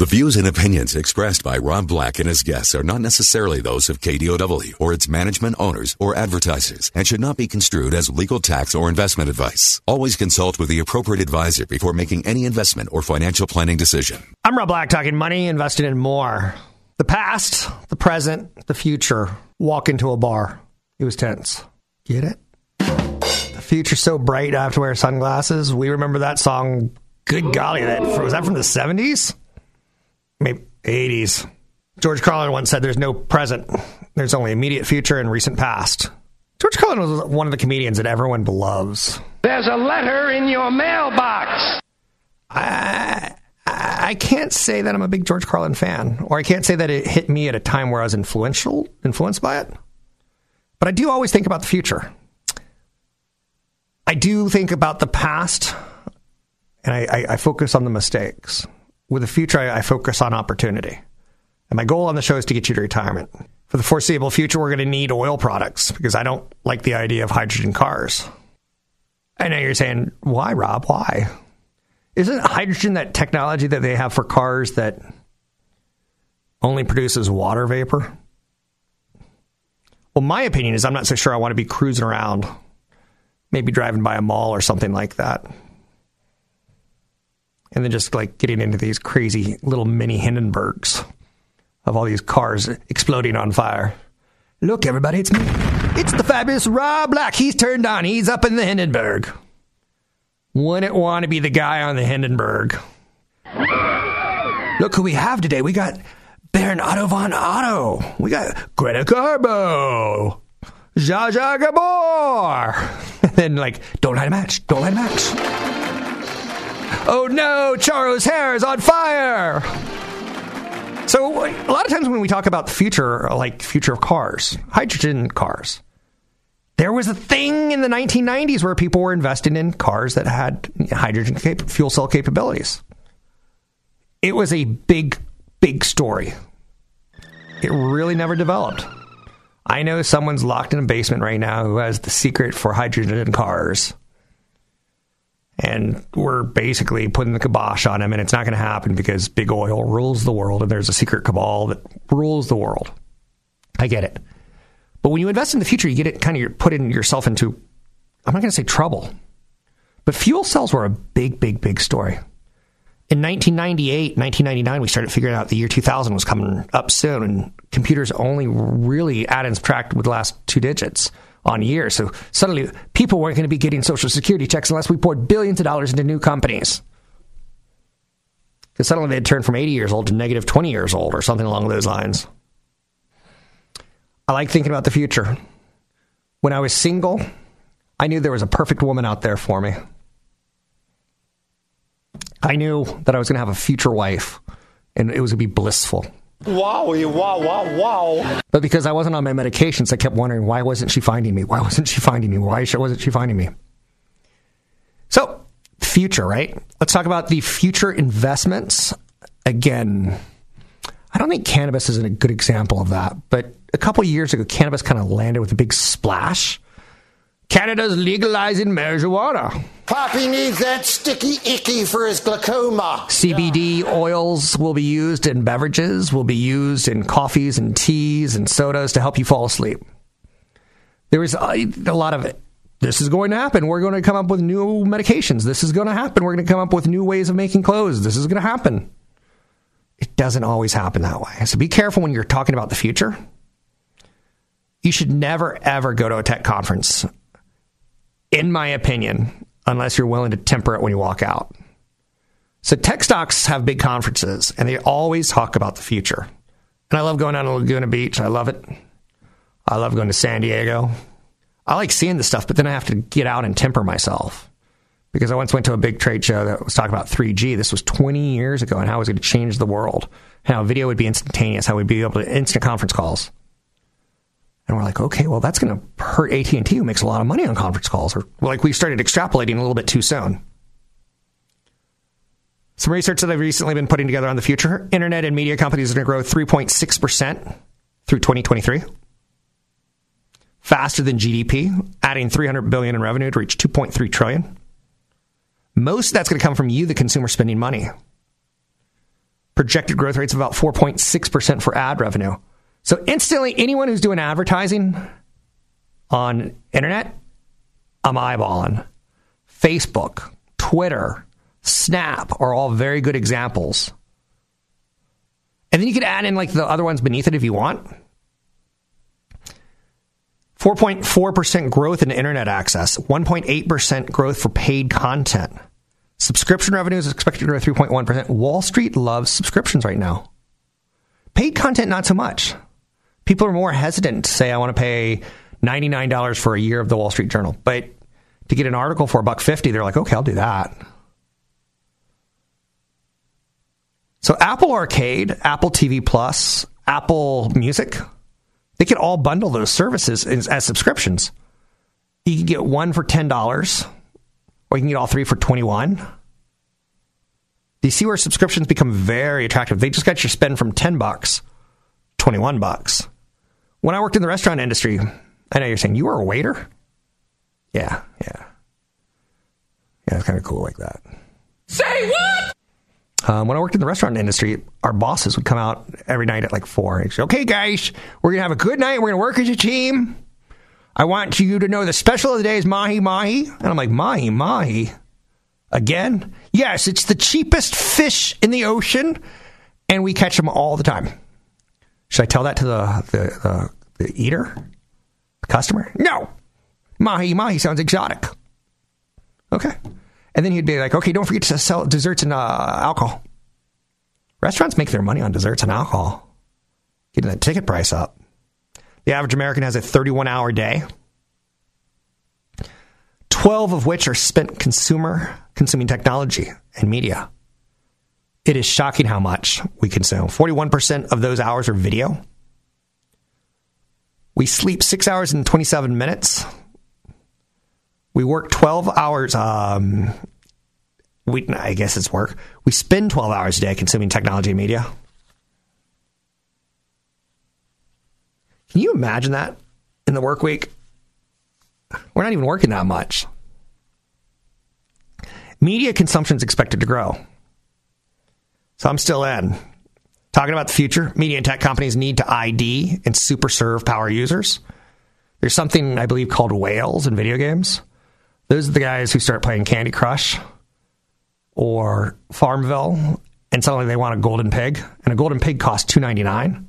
The views and opinions expressed by Rob Black and his guests are not necessarily those of KDOW or its management owners or advertisers and should not be construed as legal tax or investment advice. Always consult with the appropriate advisor before making any investment or financial planning decision. I'm Rob Black talking money, invested in more. The past, the present, the future. Walk into a bar. It was tense. Get it? The future's so bright I have to wear sunglasses. We remember that song. Good golly, that was that from the 70s? Maybe 80s. George Carlin once said there's no present, there's only immediate future and recent past. George Carlin was one of the comedians that everyone loves. There's a letter in your mailbox. I, I can't say that I'm a big George Carlin fan, or I can't say that it hit me at a time where I was influential, influenced by it. But I do always think about the future. I do think about the past, and I, I, I focus on the mistakes with the future, I, I focus on opportunity. And my goal on the show is to get you to retirement. For the foreseeable future, we're going to need oil products because I don't like the idea of hydrogen cars. I know you're saying, why, Rob? Why? Isn't hydrogen that technology that they have for cars that only produces water vapor? Well, my opinion is I'm not so sure I want to be cruising around, maybe driving by a mall or something like that and then just like getting into these crazy little mini Hindenburgs of all these cars exploding on fire. Look, everybody, it's me. It's the fabulous Rob Black. He's turned on. He's up in the Hindenburg. Wouldn't want to be the guy on the Hindenburg. Look who we have today. We got Baron Otto von Otto. We got Greta Garbo. Zsa Zsa Gabor. And then, like, don't light a match. Don't light a match. Oh no, Charo's hair is on fire! So, a lot of times when we talk about the future, like future of cars, hydrogen cars, there was a thing in the 1990s where people were investing in cars that had hydrogen cap- fuel cell capabilities. It was a big, big story. It really never developed. I know someone's locked in a basement right now who has the secret for hydrogen cars and we're basically putting the kibosh on him, and it's not going to happen because big oil rules the world, and there's a secret cabal that rules the world. I get it, but when you invest in the future, you get it kind of put in yourself into I'm not going to say trouble, but fuel cells were a big, big, big story. In 1998, 1999, we started figuring out the year 2000 was coming up soon, and computers only really add and subtract with the last two digits on years. So suddenly people weren't going to be getting social security checks unless we poured billions of dollars into new companies. Because suddenly they'd turn from 80 years old to negative 20 years old or something along those lines. I like thinking about the future. When I was single, I knew there was a perfect woman out there for me. I knew that I was going to have a future wife and it was going to be blissful. Wowie, wow, wow, wow. But because I wasn't on my medications, I kept wondering why wasn't she finding me? Why wasn't she finding me? Why wasn't she finding me? So, future, right? Let's talk about the future investments. Again, I don't think cannabis is a good example of that, but a couple years ago, cannabis kind of landed with a big splash Canada's legalizing marijuana. Poppy needs that sticky icky for his glaucoma. CBD oils will be used in beverages, will be used in coffees and teas and sodas to help you fall asleep. There is a, a lot of it. This is going to happen. We're going to come up with new medications. This is going to happen. We're going to come up with new ways of making clothes. This is going to happen. It doesn't always happen that way. So be careful when you're talking about the future. You should never, ever go to a tech conference in my opinion, unless you're willing to temper it when you walk out. So tech stocks have big conferences and they always talk about the future. And I love going down to Laguna Beach. I love it. I love going to San Diego. I like seeing the stuff, but then I have to get out and temper myself because I once went to a big trade show that was talking about 3G. This was 20 years ago and how it was going to change the world. How video would be instantaneous, how we'd be able to instant conference calls. And we're like, okay, well, that's going to hurt AT&T who makes a lot of money on conference calls. Or like we started extrapolating a little bit too soon. Some research that I've recently been putting together on the future. Internet and media companies are going to grow 3.6% through 2023. Faster than GDP, adding 300 billion in revenue to reach 2.3 trillion. Most of that's going to come from you, the consumer, spending money. Projected growth rates of about 4.6% for ad revenue. So instantly, anyone who's doing advertising on internet, I'm eyeballing. Facebook, Twitter, Snap are all very good examples. And then you could add in like the other ones beneath it if you want. 4.4% growth in internet access, 1.8% growth for paid content. Subscription revenue is expected to grow 3.1%. Wall Street loves subscriptions right now. Paid content, not so much. People are more hesitant to say, I want to pay $99 for a year of the Wall Street Journal. But to get an article for a buck 50, they're like, okay, I'll do that. So Apple Arcade, Apple TV Plus, Apple Music, they can all bundle those services as, as subscriptions. You can get one for ten dollars, or you can get all three for twenty-one. Do you see where subscriptions become very attractive? They just got your spend from ten bucks, twenty-one bucks. When I worked in the restaurant industry, I know you're saying you were a waiter. Yeah, yeah, yeah. It's kind of cool like that. Say what? Um, when I worked in the restaurant industry, our bosses would come out every night at like four. And say, okay, guys, we're gonna have a good night. We're gonna work as a team. I want you to know the special of the day is mahi mahi. And I'm like, mahi mahi again? Yes, it's the cheapest fish in the ocean, and we catch them all the time. Should I tell that to the the, the, the eater, the customer? No, mahi mahi sounds exotic. Okay. And then he'd be like, okay, don't forget to sell desserts and uh, alcohol. Restaurants make their money on desserts and alcohol, getting the ticket price up. The average American has a 31 hour day, 12 of which are spent consumer consuming technology and media. It is shocking how much we consume. 41% of those hours are video. We sleep six hours and 27 minutes. We work 12 hours. Um, we, I guess it's work. We spend 12 hours a day consuming technology and media. Can you imagine that in the work week? We're not even working that much. Media consumption is expected to grow. So I'm still in. Talking about the future, media and tech companies need to ID and super serve power users. There's something I believe called whales in video games. Those are the guys who start playing Candy Crush or Farmville, and suddenly they want a golden pig, and a golden pig costs two ninety nine.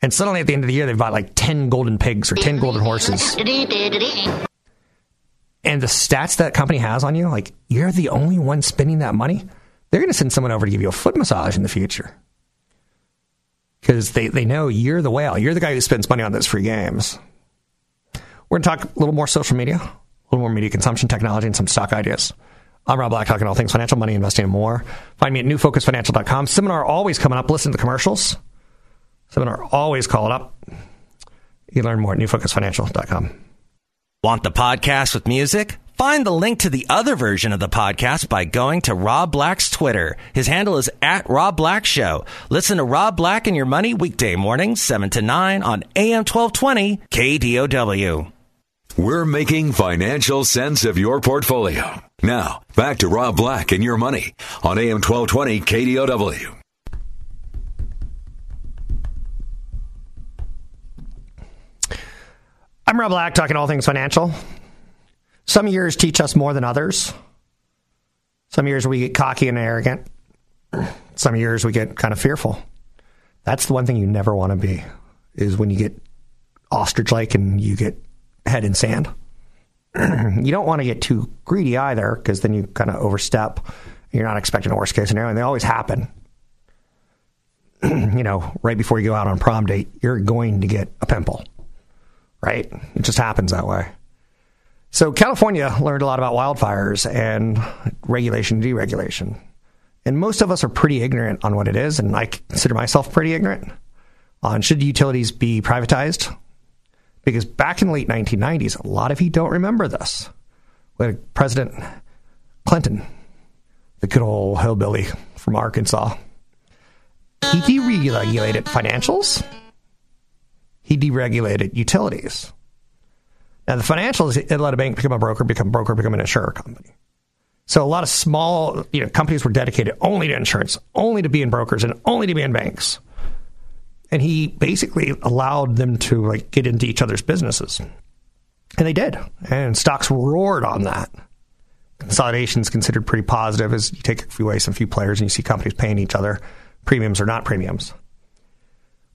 And suddenly at the end of the year, they've bought like ten golden pigs or ten golden horses. And the stats that company has on you, like you're the only one spending that money, they're going to send someone over to give you a foot massage in the future because they, they know you're the whale. You're the guy who spends money on those free games. We're going to talk a little more social media, a little more media consumption technology, and some stock ideas. I'm Rob Black, talking all things financial, money, investing, and more. Find me at newfocusfinancial.com. Seminar always coming up. Listen to the commercials. Seminar always call it up. You learn more at newfocusfinancial.com. Want the podcast with music? Find the link to the other version of the podcast by going to Rob Black's Twitter. His handle is at Rob Black Show. Listen to Rob Black and Your Money weekday mornings, 7 to 9 on AM 1220 KDOW. We're making financial sense of your portfolio. Now, back to Rob Black and Your Money on AM 1220 KDOW. I'm Rob Black, talking all things financial. Some years teach us more than others. Some years we get cocky and arrogant. Some years we get kind of fearful. That's the one thing you never want to be, is when you get ostrich-like and you get head in sand. you don't want to get too greedy either, because then you kind of overstep. You're not expecting a worst case scenario, and they always happen. you know, right before you go out on prom date, you're going to get a pimple, right? It just happens that way. So California learned a lot about wildfires and regulation, deregulation. And most of us are pretty ignorant on what it is, and I consider myself pretty ignorant on should utilities be privatized? Because back in the late 1990s, a lot of you don't remember this. Had President Clinton, the good old hillbilly from Arkansas. He deregulated financials. He deregulated utilities. Now, the financials, it let a bank become a broker, become a broker, become an insurer company. So a lot of small you know, companies were dedicated only to insurance, only to being brokers, and only to being banks. And he basically allowed them to like get into each other's businesses. And they did. And stocks roared on that. Consolidation is considered pretty positive as you take a few away some few players and you see companies paying each other premiums or not premiums.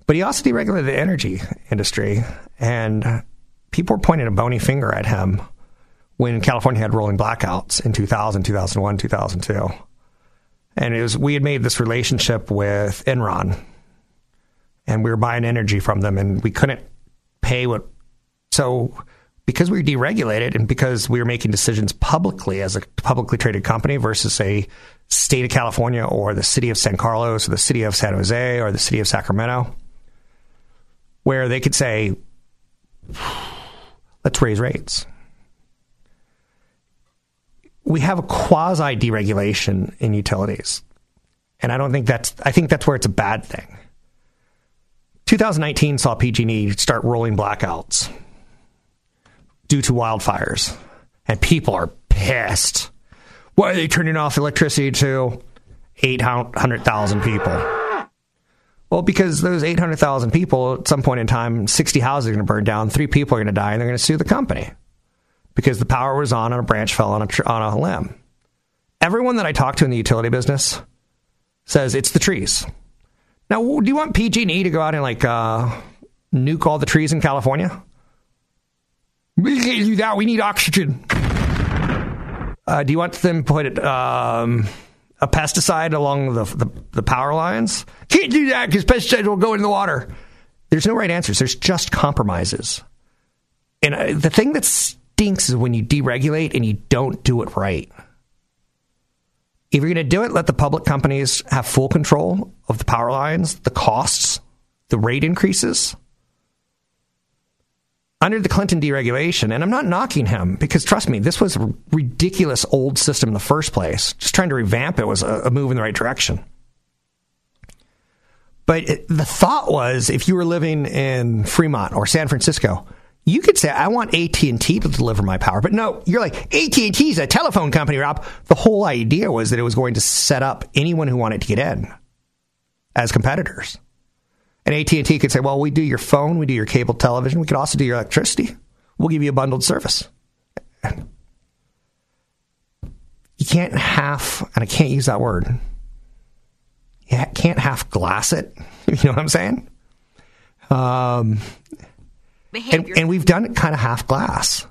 But he also deregulated the energy industry, and people were pointing a bony finger at him when California had rolling blackouts in 2000, 2001, 2002. And it was we had made this relationship with Enron, and we were buying energy from them, and we couldn't pay what. So, because we were deregulated, and because we were making decisions publicly as a publicly traded company versus a state of California or the city of San Carlos or the city of San Jose or the city of Sacramento, where they could say, "Let's raise rates." we have a quasi deregulation in utilities. And I don't think that's, I think that's where it's a bad thing. 2019 saw PG&E start rolling blackouts due to wildfires. And people are pissed. Why are they turning off electricity to 800,000 people? Well, because those 800,000 people, at some point in time, 60 houses are going to burn down, three people are going to die, and they're going to sue the company because the power was on and a branch fell on a, on a limb. Everyone that I talk to in the utility business says it's the trees. Now, do you want PG&E to go out and like uh, nuke all the trees in California? We can't do that. We need oxygen. Uh, do you want them to put um, a pesticide along the, the, the power lines? Can't do that because pesticides will go in the water. There's no right answers. There's just compromises. And uh, the thing that stinks is when you deregulate and you don't do it right. If you're going to do it, let the public companies have full control of the power lines, the costs, the rate increases. Under the Clinton deregulation, and I'm not knocking him because trust me, this was a ridiculous old system in the first place. Just trying to revamp it was a, a move in the right direction. But it, the thought was if you were living in Fremont or San Francisco, you could say I want AT&T to deliver my power, but no, you're like AT&T is a telephone company, Rob. The whole idea was that it was going to set up anyone who wanted to get in as competitors. And AT&T could say, "Well, we do your phone, we do your cable television, we could also do your electricity. We'll give you a bundled service." You can't half, and I can't use that word. You can't half glass it. You know what I'm saying? Um, and, and, we've done it kind of half glass.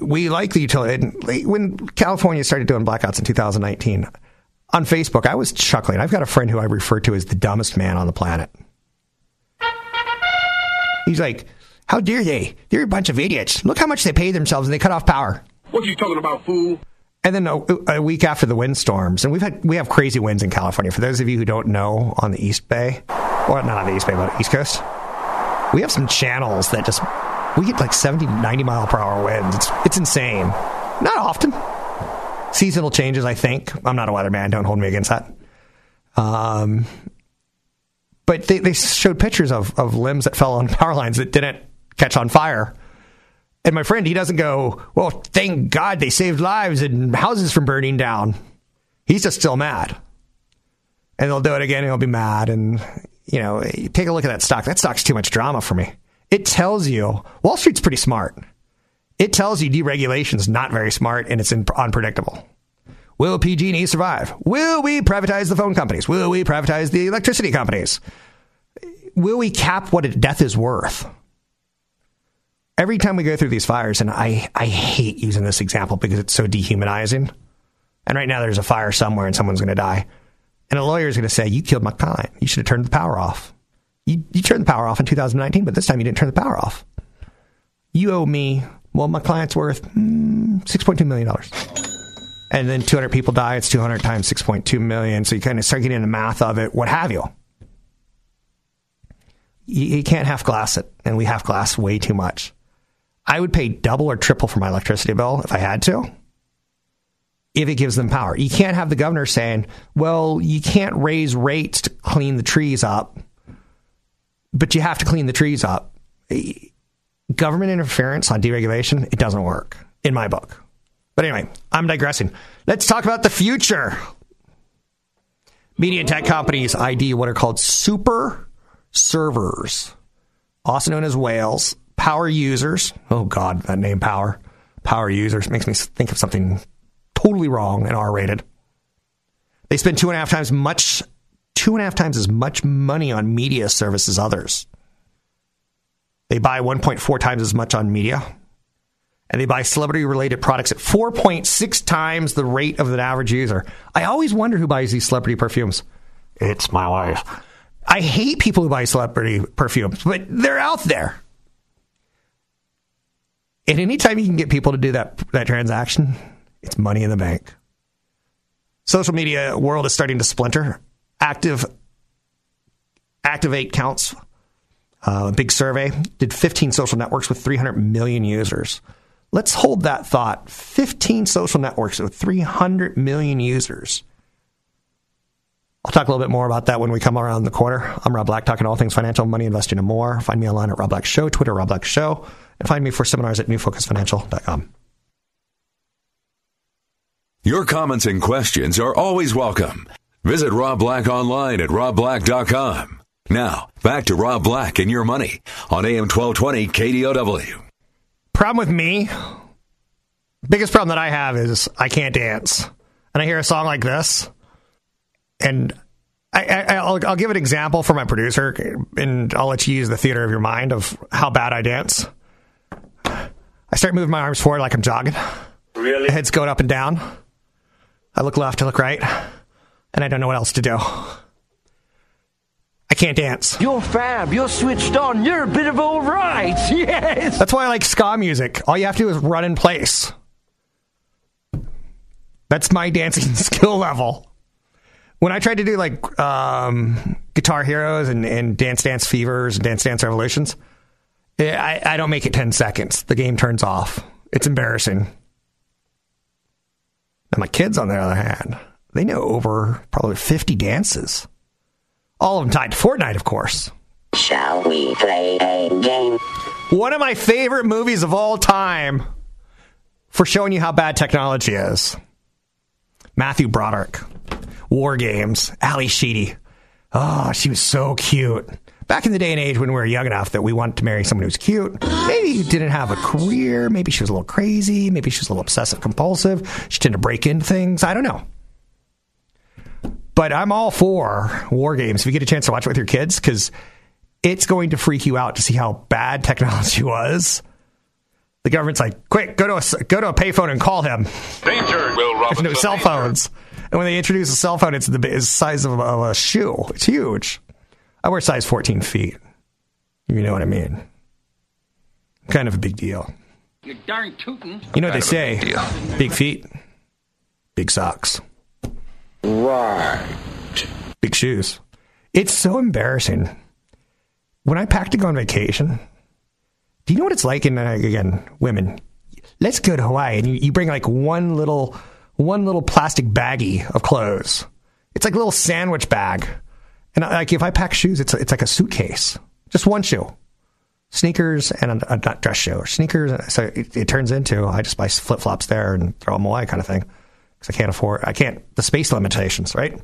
We like the utility. When California started doing blackouts in 2019, on Facebook, I was chuckling. I've got a friend who I refer to as the dumbest man on the planet. He's like, How dare they? They're a bunch of idiots. Look how much they pay themselves and they cut off power. What are you talking about, fool? And then a, a, week after the windstorms, and we've had we have crazy winds in California. For those of you who don't know, on the East Bay, or not on the East Bay, but East Coast, we have some channels that just we get like 70 90 mile per hour winds it's, it's insane not often seasonal changes i think. I'm not a weatherman don't hold me against that. Um, but they, they showed pictures of, of limbs that fell on power lines that didn't catch on fire. And my friend he doesn't go well thank god they saved lives and houses from burning down. He's just still mad. And they'll do it again and he'll be mad. And you know, take a look at that stock. That stock's too much drama for me. It tells you Wall Street's pretty smart. It tells you deregulation's not very smart and it's unpredictable. Will PG&E survive? Will we privatize the phone companies? Will we privatize the electricity companies? Will we cap what death is worth? Every time we go through these fires, and I, I hate using this example because it's so dehumanizing. And right now there's a fire somewhere and someone's going to die. And a lawyer is going to say, You killed my client. You should have turned the power off. You, you turned the power off in 2019, but this time you didn't turn the power off. You owe me Well, my client's worth mm, $6.2 million. And then 200 people die, it's 200 times 6.2 million. So you kind of start getting the math of it, what have you. You, you can't half glass it, and we half glass way too much. I would pay double or triple for my electricity bill if I had to, if it gives them power. You can't have the governor saying, well, you can't raise rates to clean the trees up, but you have to clean the trees up. Government interference on deregulation, it doesn't work in my book. But anyway, I'm digressing. Let's talk about the future. Media tech companies ID what are called super servers, also known as whales, power users. Oh, God, that name power. Power users makes me think of something totally wrong and R rated. They spend two and a half times much, two and a half times as much money on media service as others. They buy 1.4 times as much on media. And they buy celebrity related products at 4.6 times the rate of an average user. I always wonder who buys these celebrity perfumes. It's my wife. I hate people who buy celebrity perfumes, but they're out there. And anytime you can get people to do that that transaction, it's money in the bank. Social media world is starting to splinter. Active Activate counts. Uh, big survey did 15 social networks with 300 million users. Let's hold that thought. 15 social networks with 300 million users. I'll talk a little bit more about that when we come around the corner. I'm Rob Black, talking all things financial, money, investing, and more. Find me online at Rob Black Show, Twitter, Rob Black Show, and find me for seminars at newfocusfinancial.com. Your comments and questions are always welcome. Visit Rob Black online at robblack.com. Now, back to Rob Black and your money on AM 1220 KDOW. Problem with me, biggest problem that I have is I can't dance. And I hear a song like this, and I, will I'll give an example for my producer, and I'll let you use the theater of your mind of how bad I dance. I start moving my arms forward like I'm jogging. Really? My Head's going up and down. I look left, I look right, and I don't know what else to do. I can't dance. You're fab. You're switched on. You're a bit of all right. Yes. That's why I like ska music. All you have to do is run in place. That's my dancing skill level. When I tried to do like um, Guitar Heroes and, and Dance Dance Fevers and Dance Dance Revolutions, I, I don't make it 10 seconds. The game turns off. It's embarrassing. Now, my kids, on the other hand, they know over probably 50 dances. All of them tied to Fortnite, of course. Shall we play a game? One of my favorite movies of all time for showing you how bad technology is. Matthew Broderick, War Games, Ally Sheedy. Oh, she was so cute. Back in the day and age when we were young enough that we wanted to marry someone who was cute, maybe didn't have a career, maybe she was a little crazy, maybe she was a little obsessive compulsive, she tended to break into things. I don't know. But I'm all for war games if you get a chance to watch it with your kids because it's going to freak you out to see how bad technology was. The government's like, quick, go to a go to a payphone and call him. Danger, Will Robinson. There's no cell phones, and when they introduce a cell phone, it's the, it's size of a, of a shoe. It's huge. I wear size 14 feet. You know what I mean? Kind of a big deal. You're darn tootin'. You know what they say? Big, big feet, big socks. Right. Big shoes. It's so embarrassing. When I pack to go on vacation, do you know what it's like? And uh, again, women, let's go to Hawaii, and you, you bring like one little, one little plastic baggie of clothes. It's like a little sandwich bag, and uh, like if I pack shoes, it's it's like a suitcase, just one shoe, sneakers and a, a dress shoe, or sneakers. So it, it turns into I just buy flip flops there and throw them away, kind of thing, because I can't afford, I can't the space limitations, right?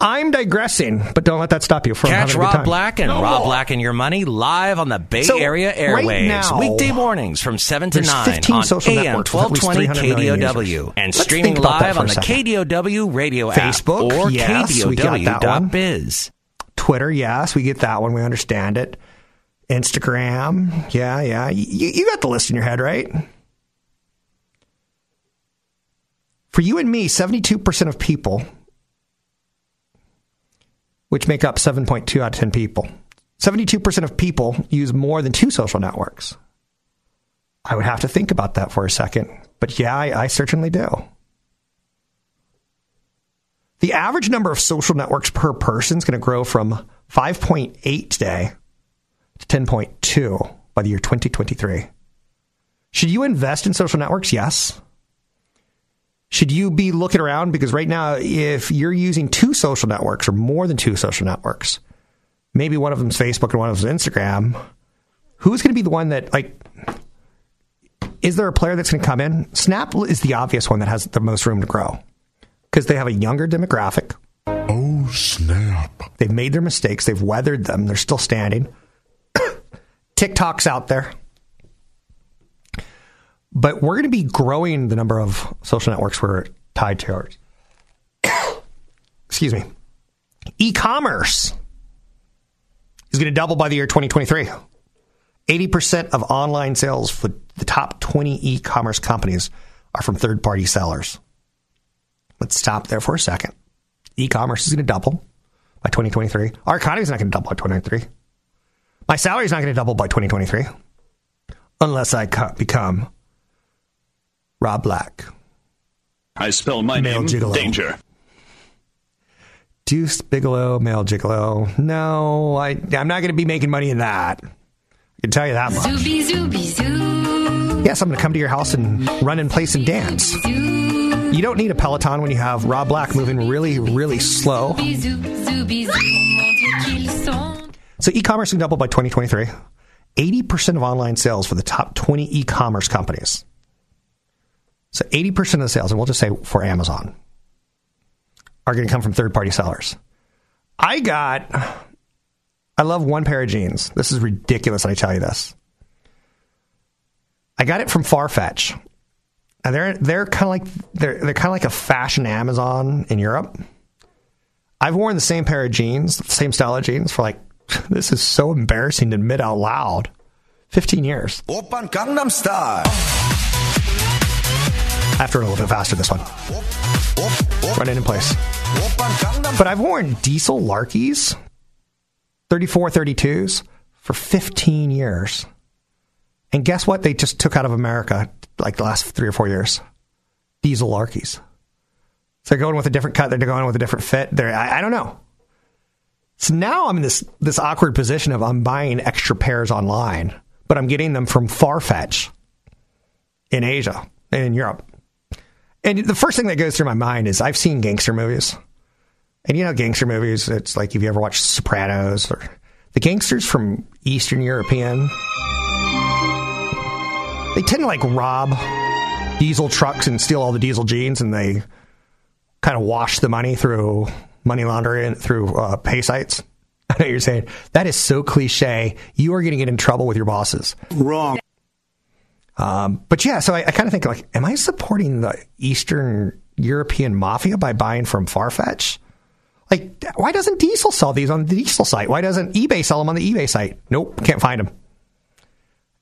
I'm digressing, but don't let that stop you from Catch having a good Rob time. Black and No Rob more. Black and Your Money live on the Bay So, Area right airwaves. now, weekday mornings from 7 to 9 15 on social AM networks with at least 1220 300 million KDOW and Let's streaming think about that live on the second. KDOW radio Facebook, app or yes, we got that one. KDOW.biz. Twitter, yes, we get that one. We understand it. Instagram, yeah, yeah. You, you got the list in your head, right? For you and me, 72% of people, which make up 7.2 out of 10 people, 72% of people use more than two social networks. I would have to think about that for a second. But yeah, I, I certainly do. The average number of social networks per person is going to grow from 5.8 today to 10.2 by the year 2023. Should you invest in social networks? Yes. Should you be looking around? Because right now, if you're using two social networks or more than two social networks, maybe one of them's Facebook and one of them's Instagram, who's going to be the one that, like, is there a player that's going to come in? Snap is the obvious one that has the most room to grow because they have a younger demographic. Oh, snap. They've made their mistakes, they've weathered them, they're still standing. TikTok's out there. But we're going to be growing the number of social networks we're tied to. Excuse me. E commerce is going to double by the year 2023. 80% of online sales for the top 20 e commerce companies are from third party sellers. Let's stop there for a second. E commerce is going to double by 2023. Our economy is not going to double by 2023. My salary is not going to double by 2023 unless I become Rob Black. I spell my Male name gigolo. Danger. Deuce Bigalow, male gigolo. No, I, I'm not going to be making money in that. I can tell you that much. Zooby zooby zoo. Yes, I'm going to come to your house and run in place and dance. You don't need a Peloton when you have Rob Black moving really, really slow. Zooby zoo, zooby zoo. Mon Dieu qu'ils sont. So e-commerce can double by 2023. 80% of online sales for the top 20 e-commerce companies. So 80% of the sales, and we'll just say for Amazon, are going to come from third-party sellers. I got, I love one pair of jeans. This is ridiculous. I tell you this. I got it from Farfetch. And they're they're kind of like they're they're kind of like a fashion Amazon in Europe. I've worn the same pair of jeans, the same style of jeans for like this is so embarrassing to admit out loud. 15 years. Open Gangnam Style. Run a little bit faster this one. Run it in place. But I've worn diesel Larkees, 34 32s, for 15 years. And guess what? They just took out of America like the last three or four years. Diesel Larkees. So they're going with a different cut. They're going with a different fit. They're, I, I don't know. So now I'm in this this awkward position of I'm buying extra pairs online, but I'm getting them from Farfetch in Asia and in Europe. And the first thing that goes through my mind is I've seen gangster movies. And you know gangster movies, it's like if you ever watched Sopranos or the gangsters from Eastern European they tend to like rob diesel trucks and steal all the diesel jeans and they kind of wash the money through money laundering through uh, pay sites. I know you're saying that is so cliche. You are going to get in trouble with your bosses. Wrong. Um, but yeah, so I, I kind of think like, am I supporting the Eastern European mafia by buying from Farfetch? Like, why doesn't Diesel sell these on the Diesel site? Why doesn't eBay sell them on the eBay site? Nope, can't find them.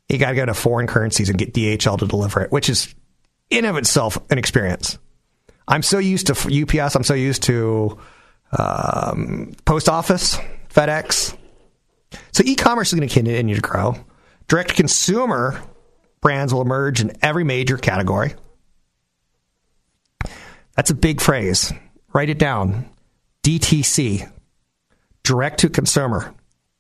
You got to go to foreign currencies and get DHL to deliver it, which is in of itself an experience. I'm so used to UPS. I'm so used to um, post office, FedEx. So e-commerce is going to continue to grow. Direct consumer brands will emerge in every major category. That's a big phrase. Write it down. DTC, direct to consumer.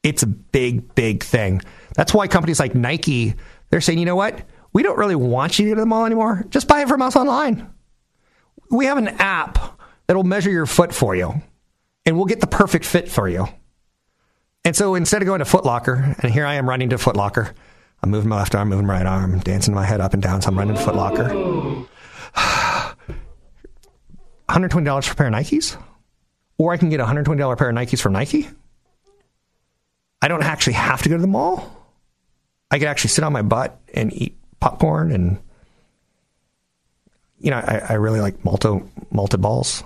It's a big, big thing. That's why companies like Nike, they're saying, you know what? We don't really want you to go to the mall anymore. Just buy it from us online. We have an app that'll measure your foot for you, and we'll get the perfect fit for you. And so instead of going to Foot Locker, and here I am running to Foot Locker, I'm moving my left arm, moving my right arm, dancing my head up and down. So I'm running to Foot Locker. $120 for a pair of Nikes? Or I can get a $120 pair of Nikes from Nike? I don't actually have to go to the mall. I could actually sit on my butt and eat popcorn and you know, I, I really like malto malted balls.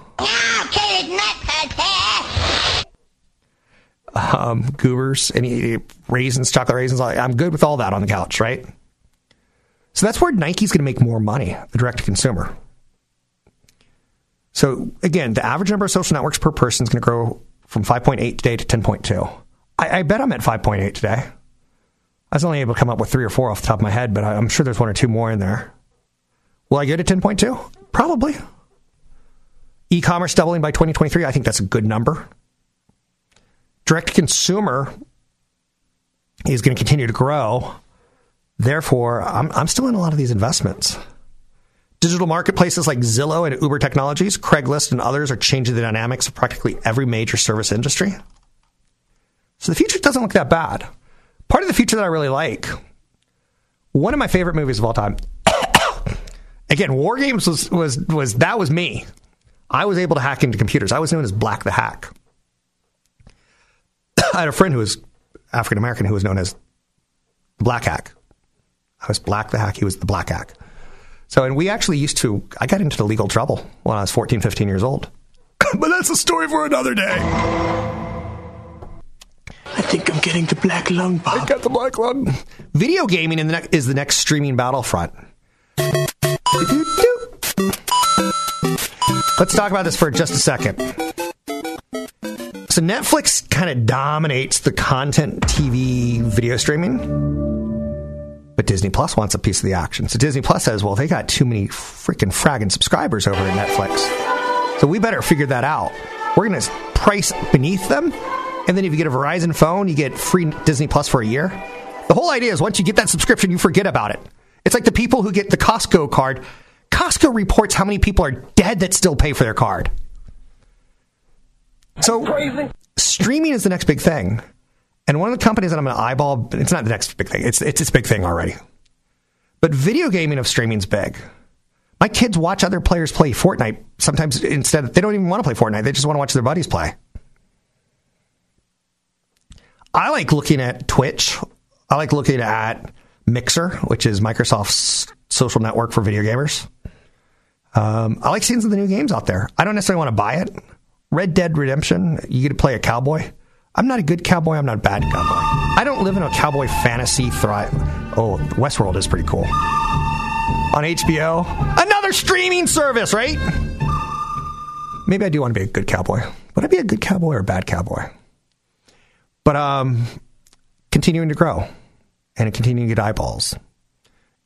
Um, goobers, any raisins, chocolate raisins. I'm good with all that on the couch, right? So that's where Nike's going to make more money, the direct to consumer. So again, the average number of social networks per person is going to grow from 5.8 today to 10.2. I, I bet I'm at 5.8 today. I was only able to come up with three or four off the top of my head, but I'm sure there's one or two more in there. Will I go to 10.2? Probably. E commerce doubling by 2023. I think that's a good number. Direct to consumer is going to continue to grow. Therefore, I'm, I'm still in a lot of these investments. Digital marketplaces like Zillow and Uber Technologies, Craigslist, and others are changing the dynamics of practically every major service industry. So the future doesn't look that bad. Part of the future that I really like, one of my favorite movies of all time. Again, War Games was, was was that was me. I was able to hack into computers. I was known as Black the Hack. I had a friend who was African American who was known as the Black Hack. I was Black the Hack. He was the Black Hack. So, and we actually used to, I got into the legal trouble when I was 14, 15 years old. but that's a story for another day. I think I'm getting the black lung, Bob. I got the black lung. Video gaming in the ne- is the next streaming battlefront. Let's talk about this for just a second. So Netflix kind of dominates the content TV video streaming. But Disney Plus wants a piece of the action. So Disney Plus says, well, they got too many freaking fragging subscribers over at Netflix. So we better figure that out. We're going to price beneath them. And then if you get a Verizon phone, you get free Disney Plus for a year. The whole idea is once you get that subscription, you forget about it. It's like the people who get the Costco card. Costco reports how many people are dead that still pay for their card. So streaming is the next big thing. And one of the companies that I'm going to eyeball, it's not the next big thing. It's it's its big thing already. But video gaming of streaming is big. My kids watch other players play Fortnite. Sometimes instead, they don't even want to play Fortnite. They just want to watch their buddies play. I like looking at Twitch. I like looking at Mixer, which is Microsoft's social network for video gamers. Um, I like seeing some of the new games out there. I don't necessarily want to buy it. Red Dead Redemption, you get to play a cowboy. I'm not a good cowboy. I'm not a bad cowboy. I don't live in a cowboy fantasy thrive. Oh, Westworld is pretty cool. On HBO, another streaming service, right? Maybe I do want to be a good cowboy. Would I be a good cowboy or a bad cowboy? But um, continuing to grow and continuing to get eyeballs.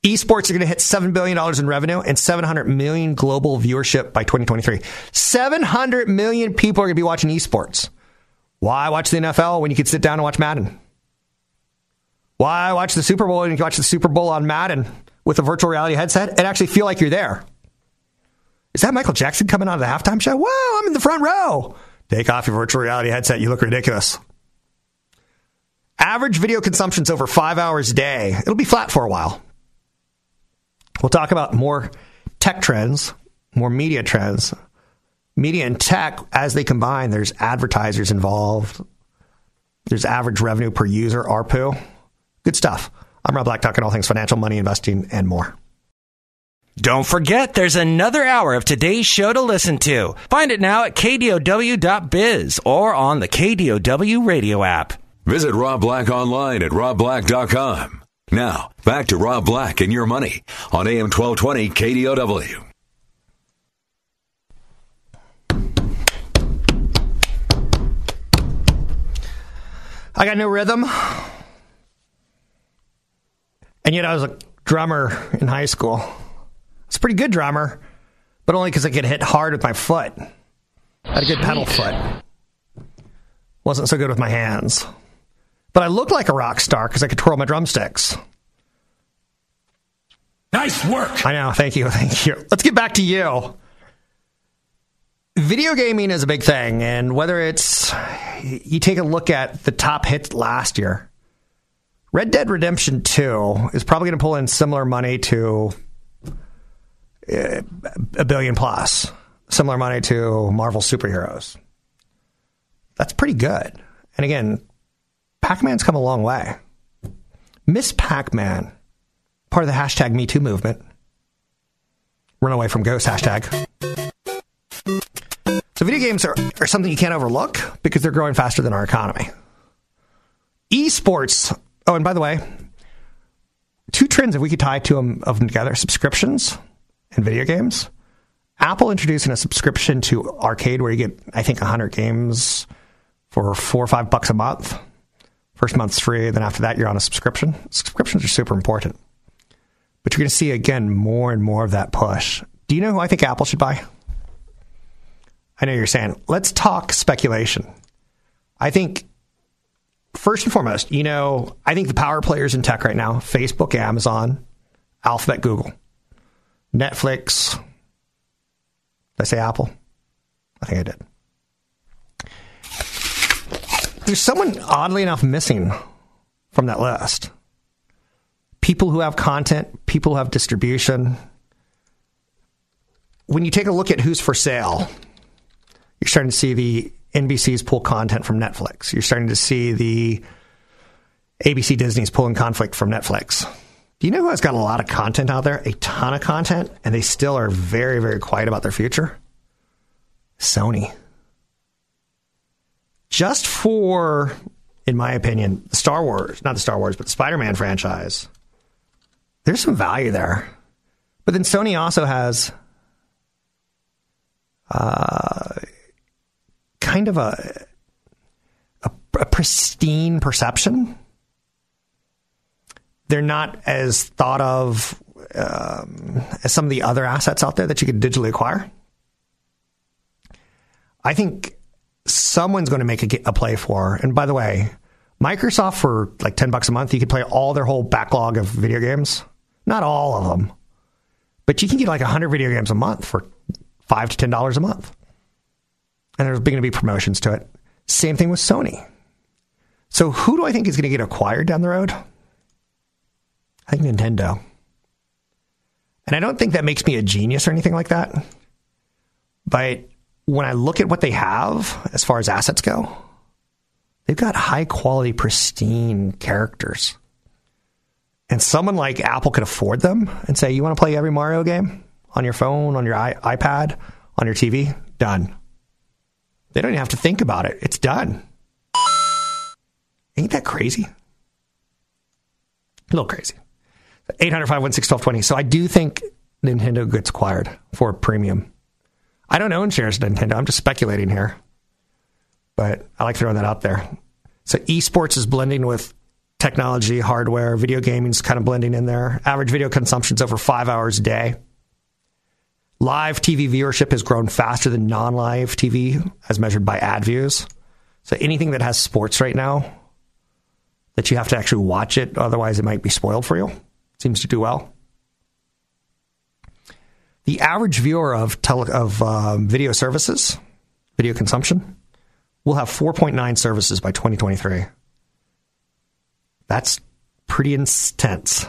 Esports are going to hit $7 billion in revenue and 700 million global viewership by 2023. 700 million people are going to be watching esports. Why watch the NFL when you could sit down and watch Madden? Why watch the Super Bowl when you can watch the Super Bowl on Madden with a virtual reality headset and actually feel like you're there? Is that Michael Jackson coming out of the halftime show? Wow, I'm in the front row. Take off your virtual reality headset. You look ridiculous. Average video consumption's over five hours a day. It'll be flat for a while. We'll talk about more tech trends, more media trends. Media and tech, as they combine, there's advertisers involved. There's average revenue per user, ARPU. Good stuff. I'm Rob Black, talking all things financial, money, investing, and more. Don't forget, there's another hour of today's show to listen to. Find it now at kdow.biz or on the KDOW radio app. Visit Rob Black online at robblack.com. Now, back to Rob Black and your money on AM 1220 KDOW. I got no rhythm. And yet I was a drummer in high school. It's a pretty good drummer, but only because I could hit hard with my foot. I had a good pedal foot. Wasn't so good with my hands. But I looked like a rock star because I could twirl my drumsticks. Nice work. I know. Thank you. Thank you. Let's get back to you. Video gaming is a big thing, and whether it's you take a look at the top hits last year, Red Dead Redemption 2 is probably going to pull in similar money to uh, a billion plus, similar money to Marvel superheroes. That's pretty good. And again, Pac Man's come a long way. Miss Pac Man, part of the hashtag Me Too movement. Run away from ghosts hashtag. So video games are, are something you can't overlook because they're growing faster than our economy. Esports. Oh, and by the way, two trends if we could tie two of them together: subscriptions and video games. Apple introducing a subscription to arcade where you get, I think, 100 games for four or five bucks a month First month's free, then after that, you're on a subscription. Subscriptions are super important. But you're going to see, again, more and more of that push. Do you know who I think Apple should buy? I know you're saying, let's talk speculation. I think, first and foremost, you know, I think the power players in tech right now Facebook, Amazon, Alphabet, Google, Netflix. Did I say Apple? I think I did there's someone oddly enough missing from that list. People who have content, people who have distribution. When you take a look at who's for sale, you're starting to see the NBC's pull content from Netflix. You're starting to see the ABC Disney's pulling conflict from Netflix. Do you know who has got a lot of content out there? A ton of content, and they still are very, very quiet about their future? Sony just for, in my opinion, the Star Wars, not the Star Wars, but the Spider Man franchise, there's some value there. But then Sony also has uh, kind of a, a, a pristine perception. They're not as thought of um, as some of the other assets out there that you could digitally acquire. I think someone's going to make a, a play for. And by the way, Microsoft for like 10 bucks a month, you could play all their whole backlog of video games. Not all of them, but you can get like 100 video games a month for 5 to $10 a month. And there's going to be promotions to it. Same thing with Sony. So who do I think is going to get acquired down the road? I think Nintendo. And I don't think that makes me a genius or anything like that. But when I look at what they have as far as assets go, they've got high quality, pristine characters. And someone like Apple could afford them and say, You want to play every Mario game on your phone, on your iPad, on your TV? Done. They don't even have to think about it. It's done. Ain't that crazy? A little crazy. 800 516 So I do think Nintendo gets acquired for premium. I don't own shares of Nintendo. I'm just speculating here. But I like throwing that out there. So esports is blending with technology, hardware, video gaming is kind of blending in there. Average video consumption is over five hours a day. Live TV viewership has grown faster than non live TV as measured by ad views. So anything that has sports right now that you have to actually watch it, otherwise it might be spoiled for you, seems to do well the average viewer of tele, of um, video services, video consumption, will have 4.9 services by 2023. That's pretty intense.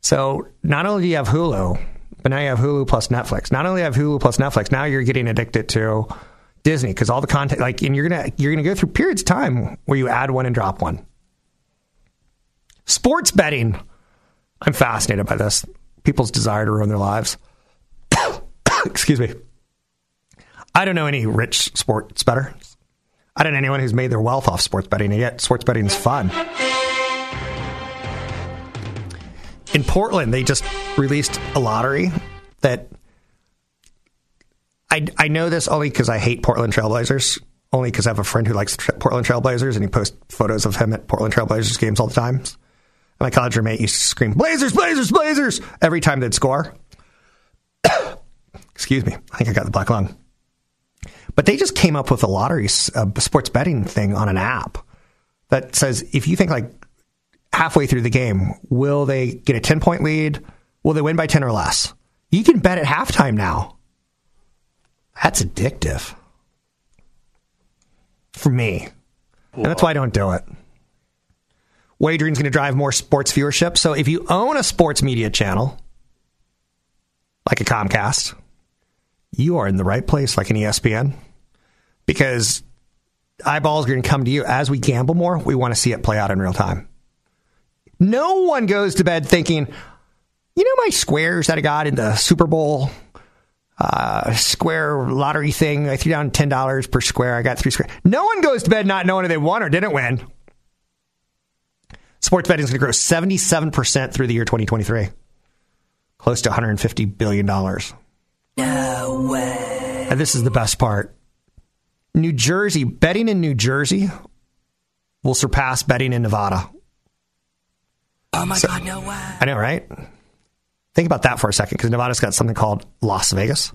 So not only do you have Hulu, but now you have Hulu plus Netflix. Not only have Hulu plus Netflix, now you're getting addicted to Disney because all the content, like, and you're gonna you're gonna go through periods of time where you add one and drop one. Sports betting, I'm fascinated by this. People's desire to ruin their lives. Excuse me. I don't know any rich sports bettors. I don't know anyone who's made their wealth off sports betting, and yet sports betting is fun. In Portland, they just released a lottery that I, I know this only because I hate Portland Trailblazers, only because I have a friend who likes Portland Trailblazers and he posts photos of him at Portland Trailblazers games all the time. My college roommate used to scream, Blazers, Blazers, Blazers, every time they'd score. Excuse me. I think I got the black lung. But they just came up with a lottery, a sports betting thing on an app that says if you think like halfway through the game, will they get a 10 point lead? Will they win by 10 or less? You can bet at halftime now. That's addictive for me. And that's why I don't do it. Wagering's going to drive more sports viewership. So if you own a sports media channel, like a Comcast, you are in the right place, like an ESPN, because eyeballs are going to come to you as we gamble more. We want to see it play out in real time. No one goes to bed thinking, you know, my squares that I got in the Super Bowl uh, square lottery thing. I threw down ten dollars per square. I got three squares. No one goes to bed not knowing if they won or didn't win. Sports betting is going to grow seventy-seven percent through the year 2023, close to 150 billion dollars. No way. And this is the best part. New Jersey, betting in New Jersey will surpass betting in Nevada. Oh my so, God, no way. I know, right? Think about that for a second because Nevada's got something called Las Vegas.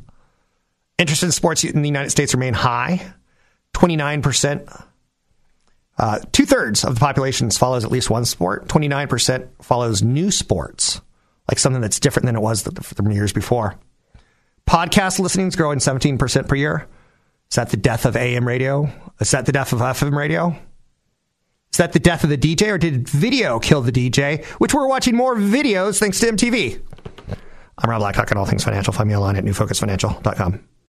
Interest in sports in the United States remain high. 29%. Uh, Two thirds of the population follows at least one sport. 29% follows new sports, like something that's different than it was from years before. Podcast listening is growing 17% per year. Is that the death of AM radio? Is that the death of FM radio? Is that the death of the DJ, or did video kill the DJ? Which we're watching more videos thanks to MTV. I'm Rob Blackhawk talking all things financial. Find me online at newfocusfinancial.com.